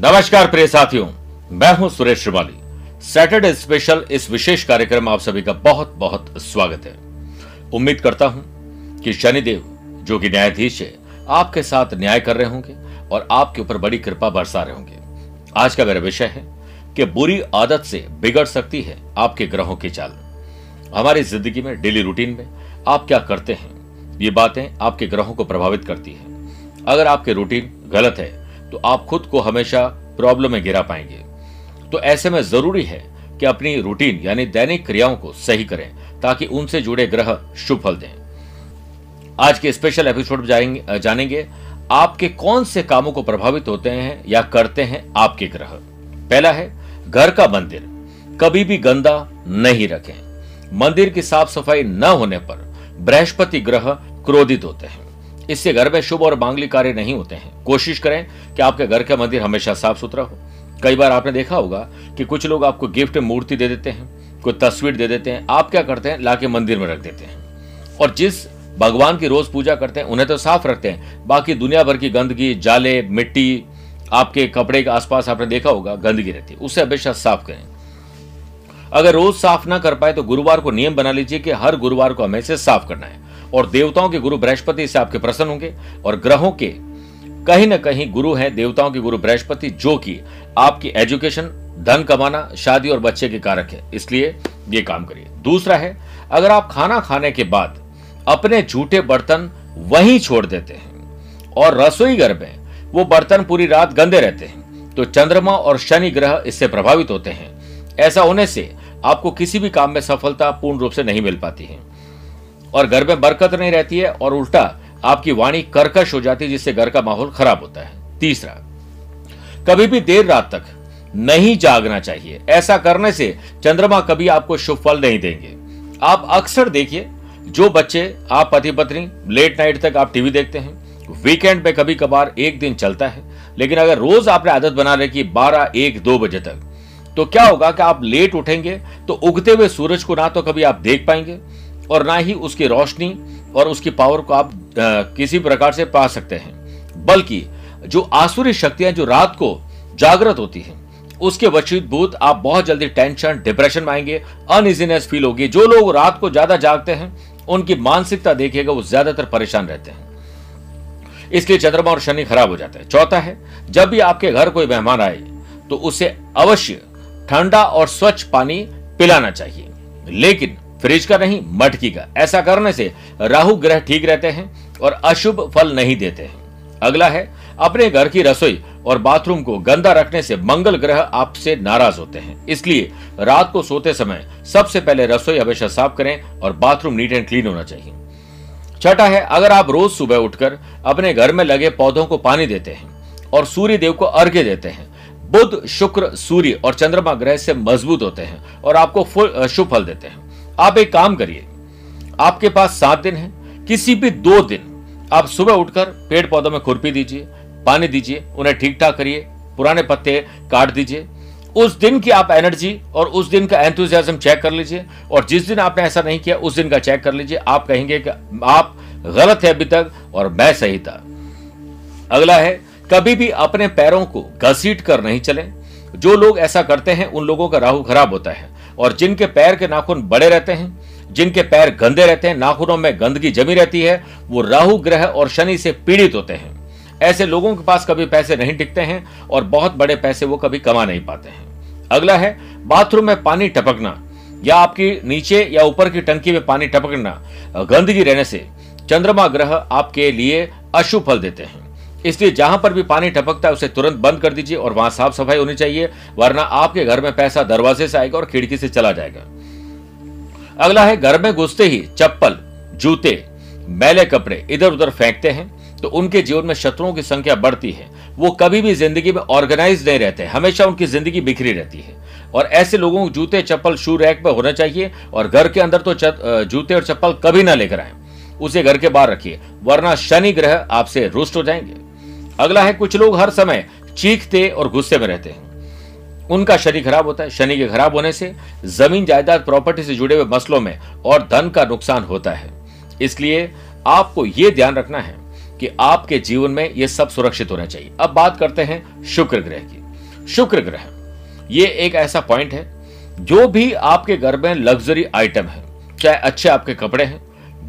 नमस्कार प्रिय साथियों, मैं हूँ सुरेश श्रिवाली सैटरडे स्पेशल इस विशेष कार्यक्रम में आप सभी का बहुत बहुत स्वागत है। उम्मीद करता हूँ कि शनिदेव, जो कि न्यायाधीश है, आपके साथ न्याय कर रहे होंगे और आपके ऊपर बड़ी कृपा बरसा रहे होंगे। आज का मेरा विषय है कि बुरी आदत से बिगड़ सकती है आपके ग्रहों की चाल। हमारी ज़िंदगी में डेली रूटीन में आप क्या करते हैं, ये बातें आपके ग्रहों को प्रभावित करती है। अगर आपके रूटीन गलत है तो आप खुद को हमेशा प्रॉब्लम में गिरा पाएँगे। तो ऐसे में ज़रूरी है कि अपनी रूटीन यानी दैनिक क्रियाओं को सही करें, ताकि उनसे जुड़े ग्रह शुभ फल दें। आज के स्पेशल एपिसोड जानेंगे, आपके कौन से कामों को प्रभावित होते हैं या करते हैं आपके ग्रह। पहला है, घर का मंदिर। कभी भी गंदा नहीं रखें। मंदिर की साफ़ सफ़ाई न होने पर बृहस्पति ग्रह क्रोधित होते हैं। इससे घर में शुभ और मांगलिक कार्य नहीं होते हैं। कोशिश करें कि आपके घर का मंदिर हमेशा साफ़ सुथरा हो। कई बार आपने देखा होगा कि कुछ लोग आपको गिफ्ट, मूर्ति दे देते हैं कोई तस्वीर दे देते हैं। आप क्या करते हैं? लाके मंदिर में रख देते हैं। और जिस भगवान की रोज पूजा करते हैं, उन्हें तो साफ़ रखते हैं। बाकी दुनिया भर की गंदगी, जाले, मिट्टी, आपके कपड़े के आसपास आपने देखा होगा, गंदगी रहती है। उसे हमेशा साफ़ करें। अगर रोज साफ़ ना कर पाए तो गुरुवार को नियम बना लीजिए कि हर गुरुवार को हमें से साफ़ करना है। और देवताओं के गुरु बृहस्पति से आपके प्रसन्न होंगे। और ग्रहों के, कहीं ना कहीं गुरु हैं देवताओं के गुरु बृहस्पति, जो कि आपकी एजुकेशन, धन कमाना, शादी और बच्चे के कारक है। इसलिए ये काम करिए। दूसरा है, अगर आप खाना खाने के बाद अपने झूठे बर्तन वहीं छोड़ देते हैं और रसोई घर में वो बर्तन पूरी रात गंदे रहते हैं तो चंद्रमा और शनि ग्रह इससे प्रभावित होते हैं। ऐसा होने से आपको किसी भी काम में सफलता पूर्ण रूप से नहीं मिल पाती है। और घर में बरकत नहीं रहती है और उल्टा आपकी वाणी कर्कश हो जाती है, जिससे घर का माहौल खराब होता है। तीसरा, कभी भी देर रात तक नहीं जागना चाहिए। ऐसा करने से चंद्रमा कभी आपको शुभ फल नहीं देंगे। आप अक्सर देखिए, जो बच्चे, आप पति पत्नी, लेट नाइट तक आप टीवी देखते हैं, वीकेंड में कभी कभार एक दिन चलता है, लेकिन अगर रोज आपने आदत बना रखी बारह एक दो बजे तक तो क्या होगा कि आप लेट उठेंगे तो उगते हुए सूरज को ना तो कभी आप देख पाएँगे और ना ही उसकी रोशनी और उसकी पावर को आप किसी प्रकार से पा सकते हैं। बल्कि जो आसुरी शक्तियाँ जो रात को जागृत होती हैं, उसके वशीभूत आप बहुत जल्दी टेंशन डिप्रेशन में आएँगे अनइजीनेस फील होगी। जो लोग रात को ज़्यादा जागते हैं, उनकी मानसिकता देखिएगा, वो ज़्यादातर परेशान रहते हैं। इसलिए चंद्रमा और शनि खराब हो जाता है। चौथा है, जब भी आपके घर कोई मेहमान आए तो उसे अवश्य ठंडा और स्वच्छ पानी पिलाना चाहिए। लेकिन फ्रिज का नहीं मटकी का ऐसा करने से राहु ग्रह ठीक रहते हैं और अशुभ फल नहीं देते हैं। अगला है, अपने घर की रसोई और बाथरूम को गंदा रखने से मंगल ग्रह आपसे नाराज़ होते हैं। इसलिए रात को सोते समय सबसे पहले रसोई हमेशा साफ़ करें और बाथरूम नीट एंड क्लीन होना चाहिए। छठा है, अगर आप रोज सुबह उठकर अपने घर में लगे पौधों को पानी देते हैं और सूर्य देव को अर्घ्य देते हैं, बुध, शुक्र, सूर्य और चंद्रमा ग्रह से मज़बूत होते हैं और आपको फुल शुभ फल देते हैं। आप एक काम करिए। आपके पास सात दिन है, किसी भी दो दिन आप सुबह उठकर पेड़ पौधों में खुरपी दीजिए, पानी दीजिए, उन्हें ठीक ठाक करिए, पुराने पत्ते काट दीजिए। उस दिन की आप एनर्जी और उस दिन का एंथुजियाज्म चेक कर लीजिए और जिस दिन आपने ऐसा नहीं किया, उस दिन का चेक कर लीजिए। आप कहेंगे कि आप गलत है अभी तक और मैं सही था। अगला है, कभी भी अपने पैरों को घसीट कर नहीं चले। जो लोग ऐसा करते हैं, उन लोगों का राहु खराब होता है। और जिनके पैर के नाखून बड़े रहते हैं, जिनके पैर गंदे रहते हैं, नाखूनों में गंदगी जमी रहती है, वो राहु ग्रह और शनि से पीड़ित होते हैं। ऐसे लोगों के पास कभी पैसे नहीं टिकते हैं और बहुत बड़े पैसे वो कभी कमा नहीं पाते हैं। अगला है, बाथरूम में पानी टपकना या आपकी नीचे या ऊपर की टंकी में पानी टपकना, गंदगी रहने से चंद्रमा ग्रह आपके लिए अशुभ फल देते हैं। इसलिए जहाँ पर भी पानी टपकता है, उसे तुरंत बंद कर दीजिए और वहाँ साफ़ सफ़ाई होनी चाहिए, वरना आपके घर में पैसा दरवाजे से आएगा और खिड़की से चला जाएगा। अगला है, घर में घुसते ही चप्पल, जूते, मैले कपड़े इधर उधर फेंकते हैं तो उनके जीवन में शत्रुओं की संख्या बढ़ती है। वो कभी भी ज़िंदगी में ऑर्गेनाइज नहीं रहते, हमेशा उनकी ज़िंदगी बिखरी रहती है। और ऐसे लोगों को जूते, चप्पल शू रैक पे होना चाहिए और घर के अंदर तो जूते और चप्पल कभी ना लेकर आए। उसे घर के बाहर रखिए, वरना शनि ग्रह आपसे रुष्ट हो जाएँगे। अगला है, कुछ लोग हर समय चीखते और गुस्से में रहते हैं। उनका शनि खराब होता है, शनि के खराब होने से ज़मीन जायदाद प्रॉपर्टी से जुड़े हुए मसलों में और धन का नुकसान होता है। इसलिए आपको यह ध्यान रखना है कि आपके जीवन में यह सब सुरक्षित होना चाहिए। अब बात करते हैं शुक्र ग्रह की। शुक्र ग्रह, ये एक ऐसा पॉइंट है, जो भी आपके घर में लग्जरी आइटम है, चाहे अच्छे आपके कपड़े हैं,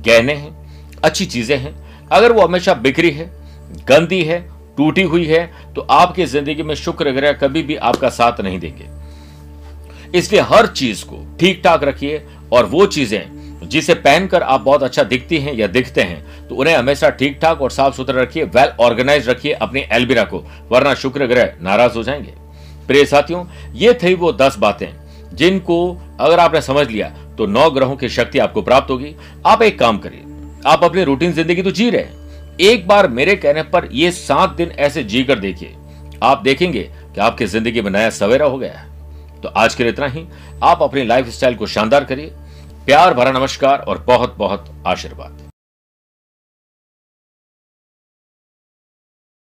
गहने हैं, अच्छी चीज़ें हैं, अगर वो हमेशा बिक्री है, गंदी है टूटी हुई है तो आपकी ज़िंदगी में शुक्र ग्रह कभी भी आपका साथ नहीं देंगे। इसलिए हर चीज़ को ठीक ठाक रखिए और वो चीज़ें जिसे पहनकर आप बहुत अच्छा दिखती हैं या दिखते हैं तो उन्हें हमेशा ठीक ठाक और साफ़ सुथरा रखिए वेल ऑर्गेनाइज रखिए अपनी एलबिरा को, वरना शुक्र ग्रह नाराज़ हो जाएँगे। प्रिय साथियों, ये थी वो दस बातें जिनको अगर आपने समझ लिया तो नौ ग्रहों की शक्ति आपको प्राप्त होगी। आप एक काम करिए, आप अपनी रूटीन ज़िंदगी तो जी रहे हैं। एक बार मेरे कहने पर ये सात दिन ऐसे जीकर देखिए। आप देखेंगे कि आपकी ज़िंदगी में नया सवेरा हो गया है। तो आज के लिए इतना ही। आप अपनी लाइफ स्टाइल को शानदार करिए। प्यार भरा नमस्कार और बहुत बहुत आशीर्वाद।